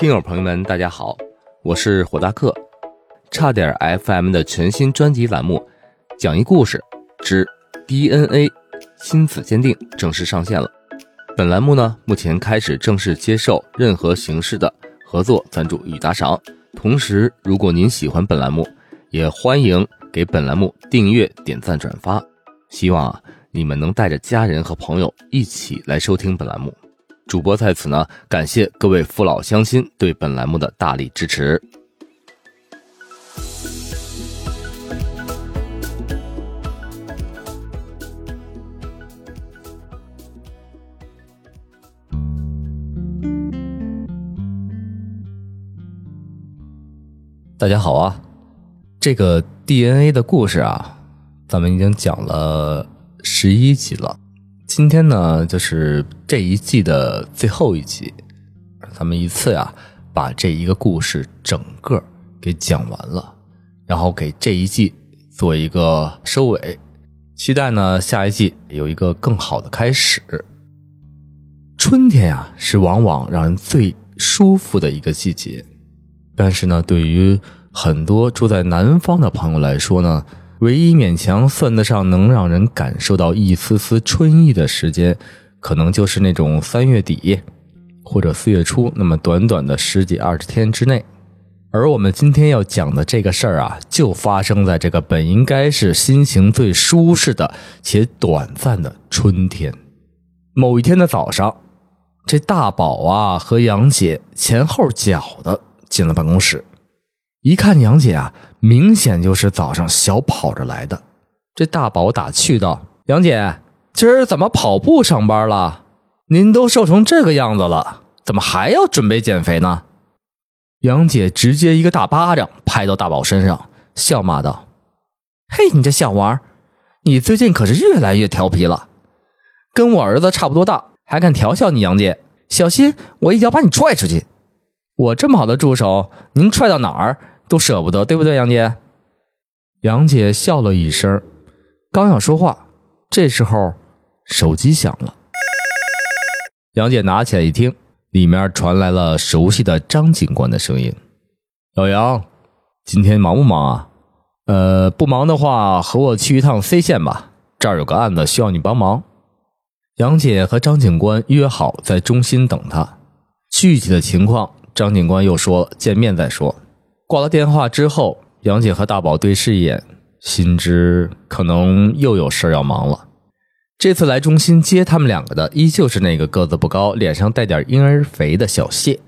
听友朋友们，大家好，我是火大客，差点 FM 的全新专辑栏目《讲一故事之 DNA 亲子鉴定》正式上线了。本栏目呢，目前开始正式接受任何形式的合作赞助与打赏。同时，如果您喜欢本栏目，也欢迎给本栏目订阅、点赞、转发。希望啊，你们能带着家人和朋友一起来收听本栏目。主播在此呢，感谢各位父老乡亲对本栏目的大力支持。大家好啊，这个 DNA 的故事啊，咱们已经讲了十一集了。今天呢，就是这一季的最后一集，咱们一次呀，把这一个故事整个给讲完了，然后给这一季做一个收尾。期待呢，下一季有一个更好的开始。春天呀，是往往让人最舒服的一个季节，但是呢，对于很多住在南方的朋友来说呢。唯一勉强算得上能让人感受到一丝丝春意的时间，可能就是那种三月底或者四月初那么短短的十几二十天之内。而我们今天要讲的这个事儿啊，就发生在这个本应该是心情最舒适的且短暂的春天。某一天的早上，这大宝啊和杨姐前后脚的进了办公室。一看杨姐啊，明显就是早上小跑着来的。这大宝打趣道：“杨姐，今儿怎么跑步上班了？您都瘦成这个样子了，怎么还要准备减肥呢？”杨姐直接一个大巴掌拍到大宝身上，笑骂道：“嘿，你这小娃，你最近可是越来越调皮了，跟我儿子差不多大，还敢调笑你杨姐，小心我一脚把你踹出去！我这么好的助手，您踹到哪儿？”都舍不得，对不对，杨姐？杨姐笑了一声，刚要说话，这时候手机响了。杨姐拿起来一听，里面传来了熟悉的张警官的声音：“老杨，今天忙不忙啊？呃，不忙的话，和我去一趟 C 县吧，这儿有个案子需要你帮忙。”杨姐和张警官约好在中心等他，具体的情况，张警官又说见面再说。挂了电话之后，杨姐和大宝对视一眼，心知可能又有事要忙了。这次来中心接他们两个的，依旧是那个个子不高、脸上带点婴儿肥的小谢。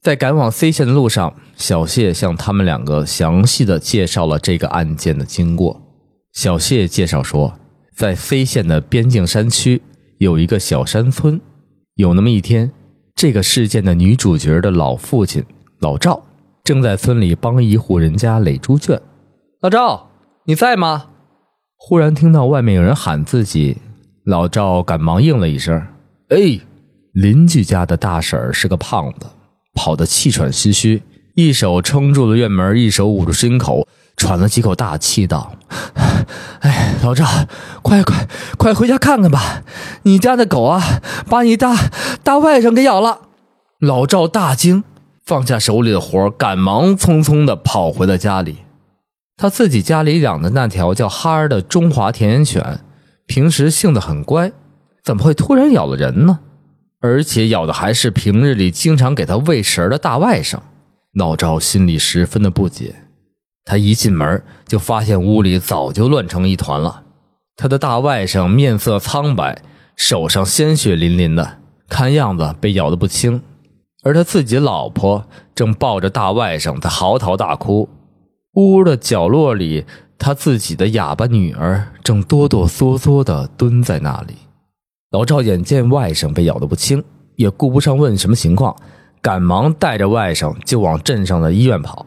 在赶往 C 县的路上，小谢向他们两个详细的介绍了这个案件的经过。小谢介绍说，在 C 县的边境山区有一个小山村，有那么一天，这个事件的女主角的老父亲老赵。正在村里帮一户人家垒猪圈，老赵，你在吗？忽然听到外面有人喊自己，老赵赶忙应了一声：“哎。”邻居家的大婶是个胖子，跑得气喘吁吁，一手撑住了院门，一手捂住心口，喘了几口大气，道：“哎，老赵，快快快回家看看吧，你家的狗啊，把你大大外甥给咬了。”老赵大惊。放下手里的活赶忙匆匆的跑回了家里。他自己家里养的那条叫哈儿的中华田园犬，平时性子很乖，怎么会突然咬了人呢？而且咬的还是平日里经常给他喂食的大外甥。老赵心里十分的不解。他一进门就发现屋里早就乱成一团了。他的大外甥面色苍白，手上鲜血淋淋的，看样子被咬得不轻。而他自己老婆正抱着大外甥在嚎啕大哭，屋的角落里，他自己的哑巴女儿正哆哆嗦嗦地蹲在那里。老赵眼见外甥被咬得不轻，也顾不上问什么情况，赶忙带着外甥就往镇上的医院跑。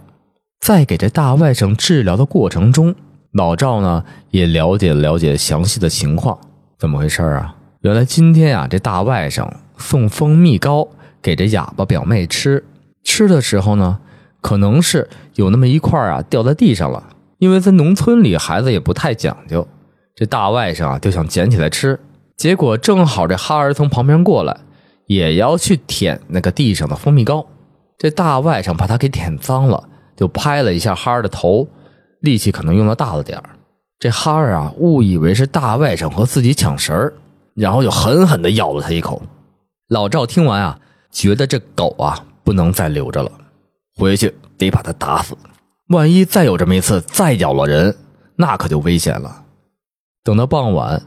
在给这大外甥治疗的过程中，老赵呢也了解了了解详细的情况。怎么回事啊？原来今天啊，这大外甥送蜂蜜糕。给这哑巴表妹吃，吃的时候呢，可能是有那么一块啊掉在地上了。因为在农村里，孩子也不太讲究。这大外甥啊就想捡起来吃，结果正好这哈儿从旁边过来，也要去舔那个地上的蜂蜜糕。这大外甥把他给舔脏了，就拍了一下哈儿的头，力气可能用的大了点儿。这哈儿啊，误以为是大外甥和自己抢食儿，然后就狠狠的咬了他一口。老赵听完啊，觉得这狗啊不能再留着了，回去得把它打死。万一再有这么一次，再咬了人，那可就危险了。等到傍晚，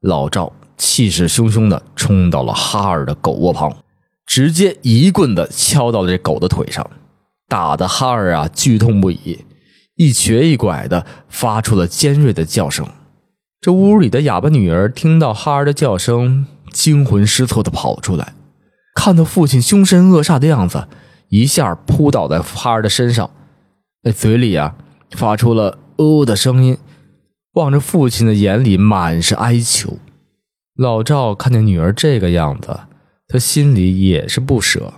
老赵气势汹汹的冲到了哈尔的狗窝旁，直接一棍子敲到了这狗的腿上，打的哈尔啊剧痛不已。一瘸一拐的发出了尖锐的叫声，这屋里的哑巴女儿听到哈尔的叫声，惊魂失措的跑出来，看到父亲凶神恶煞的样子，一下扑倒在哈儿的身上，那嘴里啊发出了“呜”的声音，望着父亲的眼里满是哀求。老赵看见女儿这个样子，他心里也是不舍，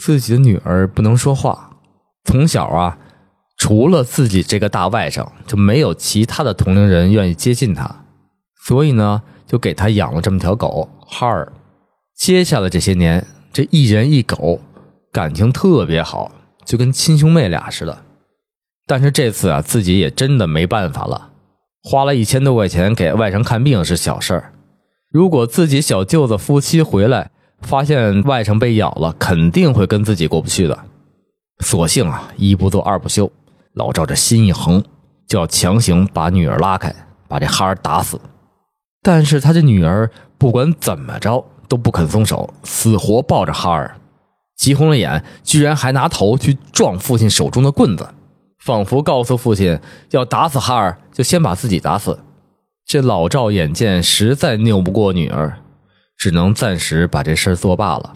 自己的女儿不能说话，从小啊。除了自己这个大外甥，就没有其他的同龄人愿意接近他，所以呢，就给他养了这么条狗哈尔。接下来这些年，这一人一狗感情特别好，就跟亲兄妹俩似的。但是这次啊，自己也真的没办法了，花了一千多块钱给外甥看病是小事儿，如果自己小舅子夫妻回来发现外甥被咬了，肯定会跟自己过不去的。索性啊，一不做二不休。老赵这心一横，就要强行把女儿拉开，把这哈儿打死。但是他这女儿不管怎么着都不肯松手，死活抱着哈尔，急红了眼，居然还拿头去撞父亲手中的棍子，仿佛告诉父亲要打死哈尔就先把自己打死。这老赵眼见实在拗不过女儿，只能暂时把这事作罢了。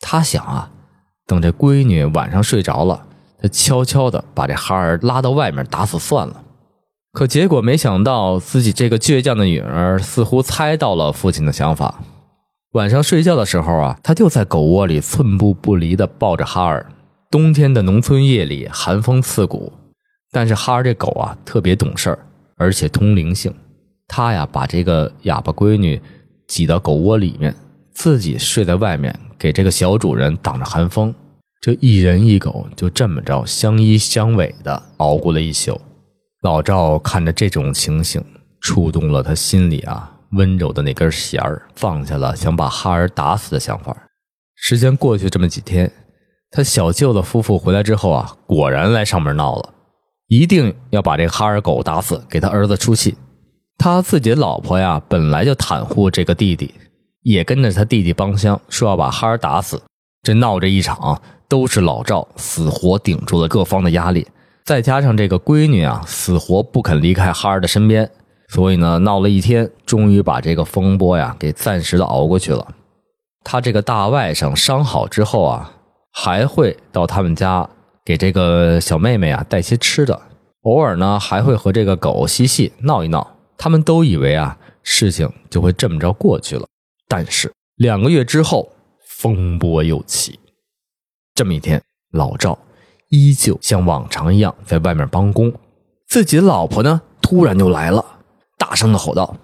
他想啊，等这闺女晚上睡着了。他悄悄的把这哈尔拉到外面打死算了，可结果没想到自己这个倔强的女儿似乎猜到了父亲的想法。晚上睡觉的时候啊，他就在狗窝里寸步不离的抱着哈尔。冬天的农村夜里寒风刺骨，但是哈尔这狗啊特别懂事儿，而且通灵性。他呀把这个哑巴闺女挤到狗窝里面，自己睡在外面，给这个小主人挡着寒风。这一人一狗就这么着相依相偎的熬过了一宿。老赵看着这种情形，触动了他心里啊温柔的那根弦儿，放下了想把哈儿打死的想法。时间过去这么几天，他小舅子夫妇回来之后啊，果然来上门闹了，一定要把这哈儿狗打死，给他儿子出气。他自己的老婆呀，本来就袒护这个弟弟，也跟着他弟弟帮腔，说要把哈儿打死。这闹这一场。都是老赵死活顶住了各方的压力，再加上这个闺女啊死活不肯离开哈儿的身边，所以呢闹了一天，终于把这个风波呀给暂时的熬过去了。他这个大外甥伤好之后啊，还会到他们家给这个小妹妹啊带些吃的，偶尔呢还会和这个狗嬉戏闹一闹。他们都以为啊事情就会这么着过去了，但是两个月之后，风波又起。这么一天，老赵依旧像往常一样在外面帮工，自己的老婆呢突然就来了，大声的吼道：“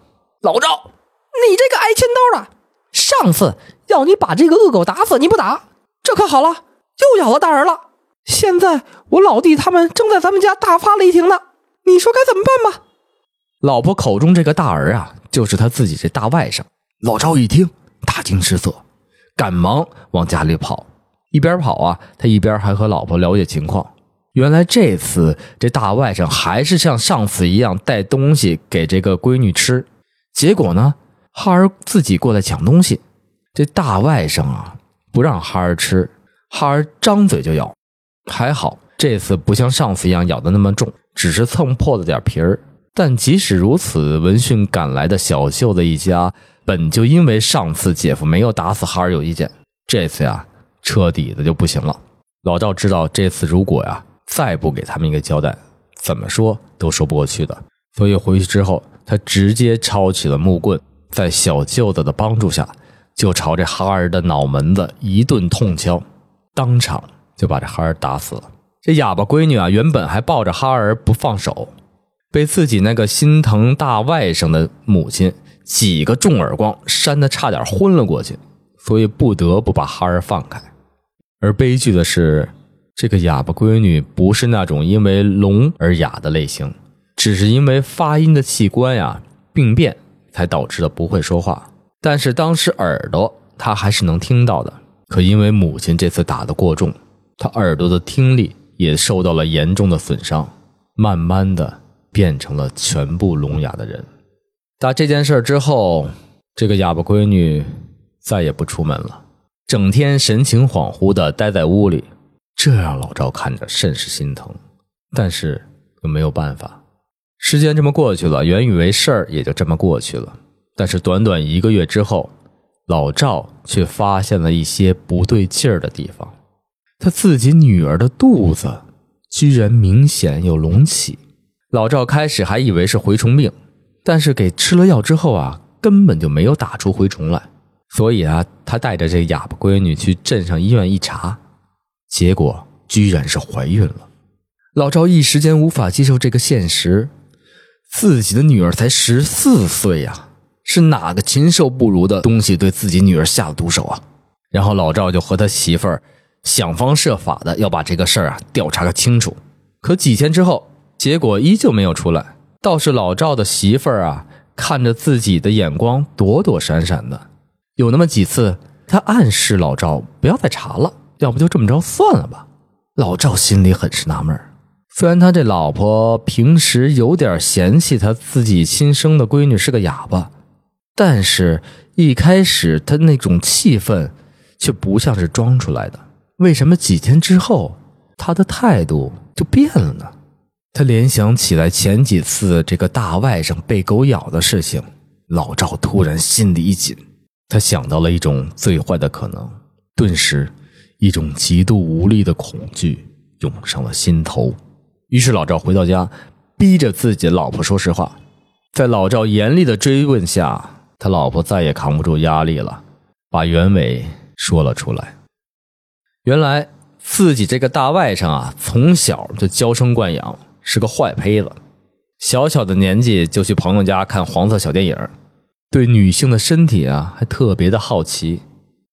老赵，你这个挨千刀的！上次要你把这个恶狗打死，你不打，这可好了，又咬了大人了。现在我老弟他们正在咱们家大发雷霆呢，你说该怎么办吧？”老婆口中这个大儿啊，就是他自己这大外甥。老赵一听，大惊失色，赶忙往家里跑。一边跑啊，他一边还和老婆了解情况。原来这次这大外甥还是像上次一样带东西给这个闺女吃，结果呢，哈儿自己过来抢东西。这大外甥啊，不让哈儿吃，哈儿张嘴就咬。还好这次不像上次一样咬的那么重，只是蹭破了点皮儿。但即使如此，闻讯赶来的小舅子一家本就因为上次姐夫没有打死哈儿有意见，这次呀。彻底的就不行了。老赵知道这次如果呀再不给他们一个交代，怎么说都说不过去的。所以回去之后，他直接抄起了木棍，在小舅子的帮助下，就朝这哈儿的脑门子一顿痛敲，当场就把这哈儿打死了。这哑巴闺女啊，原本还抱着哈儿不放手，被自己那个心疼大外甥的母亲几个重耳光扇的差点昏了过去，所以不得不把哈儿放开。而悲剧的是，这个哑巴闺女不是那种因为聋而哑的类型，只是因为发音的器官呀病变才导致的不会说话。但是当时耳朵她还是能听到的，可因为母亲这次打得过重，她耳朵的听力也受到了严重的损伤，慢慢的变成了全部聋哑的人。打这件事之后，这个哑巴闺女再也不出门了。整天神情恍惚的待在屋里，这让老赵看着甚是心疼，但是又没有办法。时间这么过去了，原以为事儿也就这么过去了，但是短短一个月之后，老赵却发现了一些不对劲儿的地方。他自己女儿的肚子居然明显有隆起。老赵开始还以为是蛔虫病，但是给吃了药之后啊，根本就没有打出蛔虫来。所以啊，他带着这哑巴闺女去镇上医院一查，结果居然是怀孕了。老赵一时间无法接受这个现实，自己的女儿才十四岁呀，是哪个禽兽不如的东西对自己女儿下了毒手啊？然后老赵就和他媳妇儿想方设法的要把这个事儿啊调查个清楚。可几天之后，结果依旧没有出来，倒是老赵的媳妇儿啊看着自己的眼光躲躲闪闪的。有那么几次，他暗示老赵不要再查了，要不就这么着算了吧。老赵心里很是纳闷虽然他这老婆平时有点嫌弃他自己亲生的闺女是个哑巴，但是一开始他那种气愤却不像是装出来的。为什么几天之后他的态度就变了呢？他联想起来前几次这个大外甥被狗咬的事情，老赵突然心里一紧。他想到了一种最坏的可能，顿时，一种极度无力的恐惧涌上了心头。于是老赵回到家，逼着自己老婆说实话。在老赵严厉的追问下，他老婆再也扛不住压力了，把原委说了出来。原来自己这个大外甥啊，从小就娇生惯养，是个坏胚子，小小的年纪就去朋友家看黄色小电影。对女性的身体啊，还特别的好奇。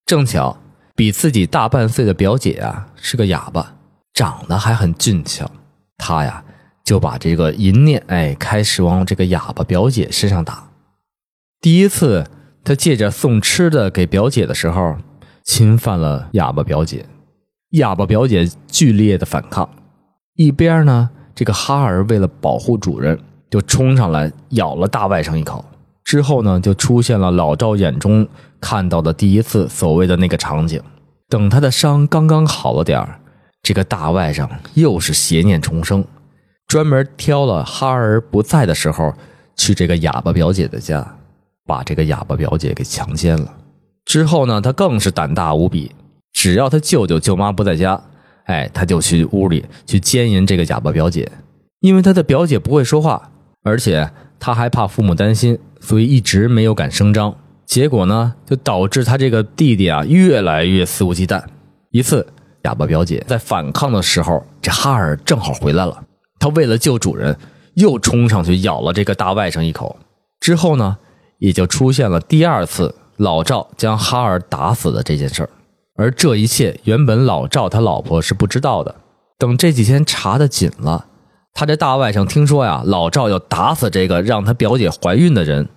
正巧比自己大半岁的表姐啊是个哑巴，长得还很俊俏。他呀就把这个淫念哎开始往这个哑巴表姐身上打。第一次，他借着送吃的给表姐的时候，侵犯了哑巴表姐。哑巴表姐剧烈的反抗，一边呢，这个哈儿为了保护主人，就冲上来咬了大外甥一口。之后呢，就出现了老赵眼中看到的第一次所谓的那个场景。等他的伤刚刚好了点这个大外甥又是邪念重生，专门挑了哈儿不在的时候，去这个哑巴表姐的家，把这个哑巴表姐给强奸了。之后呢，他更是胆大无比，只要他舅舅舅妈不在家，哎，他就去屋里去奸淫这个哑巴表姐。因为他的表姐不会说话，而且他还怕父母担心。所以一直没有敢声张，结果呢，就导致他这个弟弟啊越来越肆无忌惮。一次，哑巴表姐在反抗的时候，这哈尔正好回来了，他为了救主人，又冲上去咬了这个大外甥一口。之后呢，也就出现了第二次老赵将哈尔打死的这件事儿。而这一切原本老赵他老婆是不知道的，等这几天查的紧了。他这大外甥听说呀，老赵要打死这个让他表姐怀孕的人，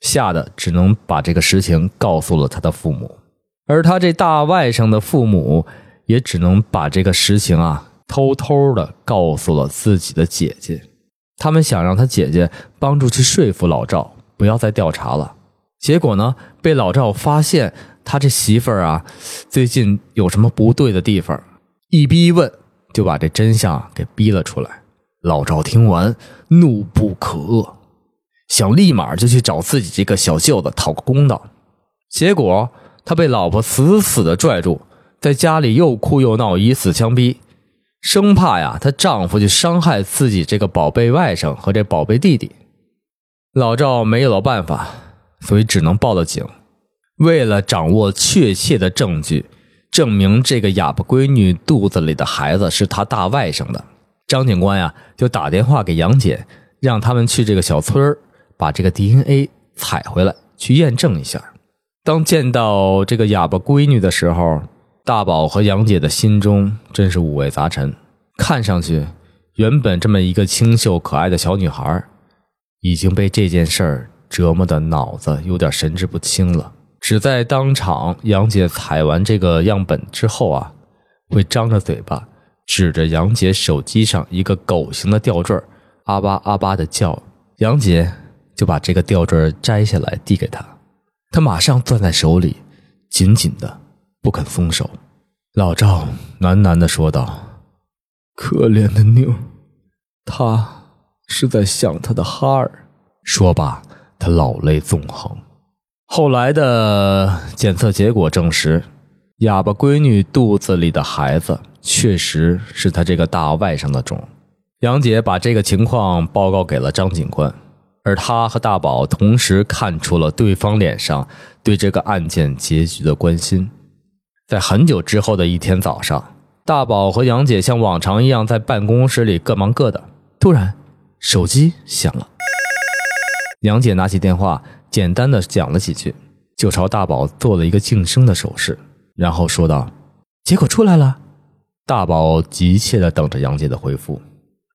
吓得只能把这个实情告诉了他的父母，而他这大外甥的父母也只能把这个实情啊偷偷的告诉了自己的姐姐，他们想让他姐姐帮助去说服老赵不要再调查了。结果呢，被老赵发现他这媳妇儿啊最近有什么不对的地方，一逼问就把这真相给逼了出来。老赵听完，怒不可遏，想立马就去找自己这个小舅子讨个公道。结果他被老婆死死的拽住，在家里又哭又闹，以死相逼，生怕呀她丈夫去伤害自己这个宝贝外甥和这宝贝弟弟。老赵没有了办法，所以只能报了警。为了掌握确切的证据，证明这个哑巴闺女肚子里的孩子是他大外甥的。张警官呀，就打电话给杨姐，让他们去这个小村儿把这个 DNA 采回来，去验证一下。当见到这个哑巴闺女的时候，大宝和杨姐的心中真是五味杂陈。看上去，原本这么一个清秀可爱的小女孩，已经被这件事儿折磨的脑子有点神志不清了。只在当场杨姐采完这个样本之后啊，会张着嘴巴，指着杨姐手机上一个狗形的吊坠，阿巴阿巴的叫。杨姐就把这个吊坠摘下来递给他，他马上攥在手里，紧紧的不肯松手。老赵喃喃的说道。可怜的妞，他是在想他的哈儿。说罢，他老泪纵横。后来的检测结果证实，哑巴闺女肚子里的孩子确实是他这个大外甥的种。杨姐把这个情况报告给了张警官，而他和大宝同时看出了对方脸上对这个案件结局的关心。在很久之后的一天早上。大宝和杨姐像往常一样在办公室里各忙各的。突然，手机响了。杨姐拿起电话，简单的讲了几句，就朝大宝做了一个静声的手势，然后说道：“结果出来了。”大宝急切的等着杨姐的回复。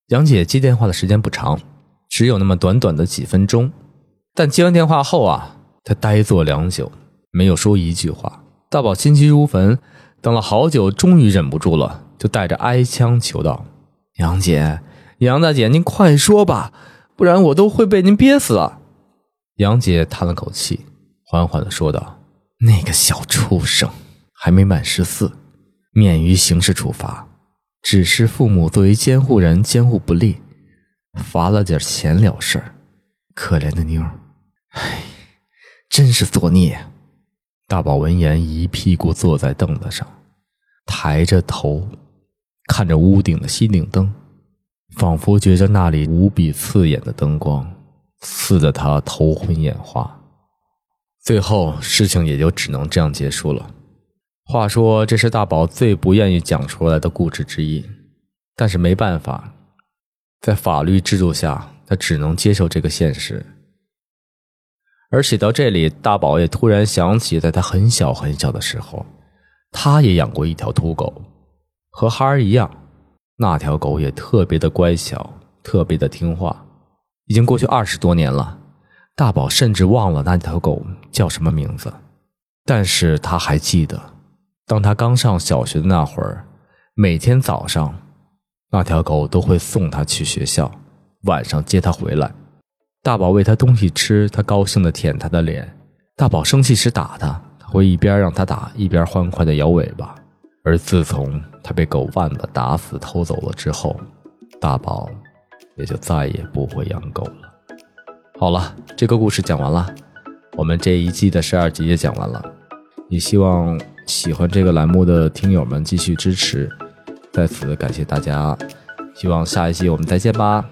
杨姐接电话的时间不长，只有那么短短的几分钟。但接完电话后啊，她呆坐良久，没有说一句话。大宝心急如焚。等了好久，终于忍不住了，就带着哀腔求道：“杨姐，杨大姐，您快说吧，不然我都会被您憋死了。”杨姐叹了口气，缓缓的说道：“那个小畜生还没满十四，免于刑事处罚，只是父母作为监护人监护不力，罚了点钱了事儿。可怜的妞儿，唉，真是作孽。”大宝闻言，一屁股坐在凳子上，抬着头看着屋顶的吸顶灯，仿佛觉着那里无比刺眼的灯光，刺得他头昏眼花。最后，事情也就只能这样结束了。话说，这是大宝最不愿意讲出来的故事之一，但是没办法，在法律制度下，他只能接受这个现实。而写到这里，大宝也突然想起，在他很小很小的时候，他也养过一条土狗，和哈儿一样，那条狗也特别的乖巧，特别的听话。已经过去二十多年了，大宝甚至忘了那条狗叫什么名字，但是他还记得，当他刚上小学的那会儿，每天早上，那条狗都会送他去学校，晚上接他回来。大宝喂他东西吃，他高兴的舔他的脸。大宝生气时打他，他会一边让他打，一边欢快的摇尾巴。而自从他被狗贩子打死偷走了之后，大宝也就再也不会养狗了。好了，这个故事讲完了，我们这一季的十二集也讲完了。也希望喜欢这个栏目的听友们继续支持，在此感谢大家。希望下一期我们再见吧，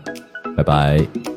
拜拜。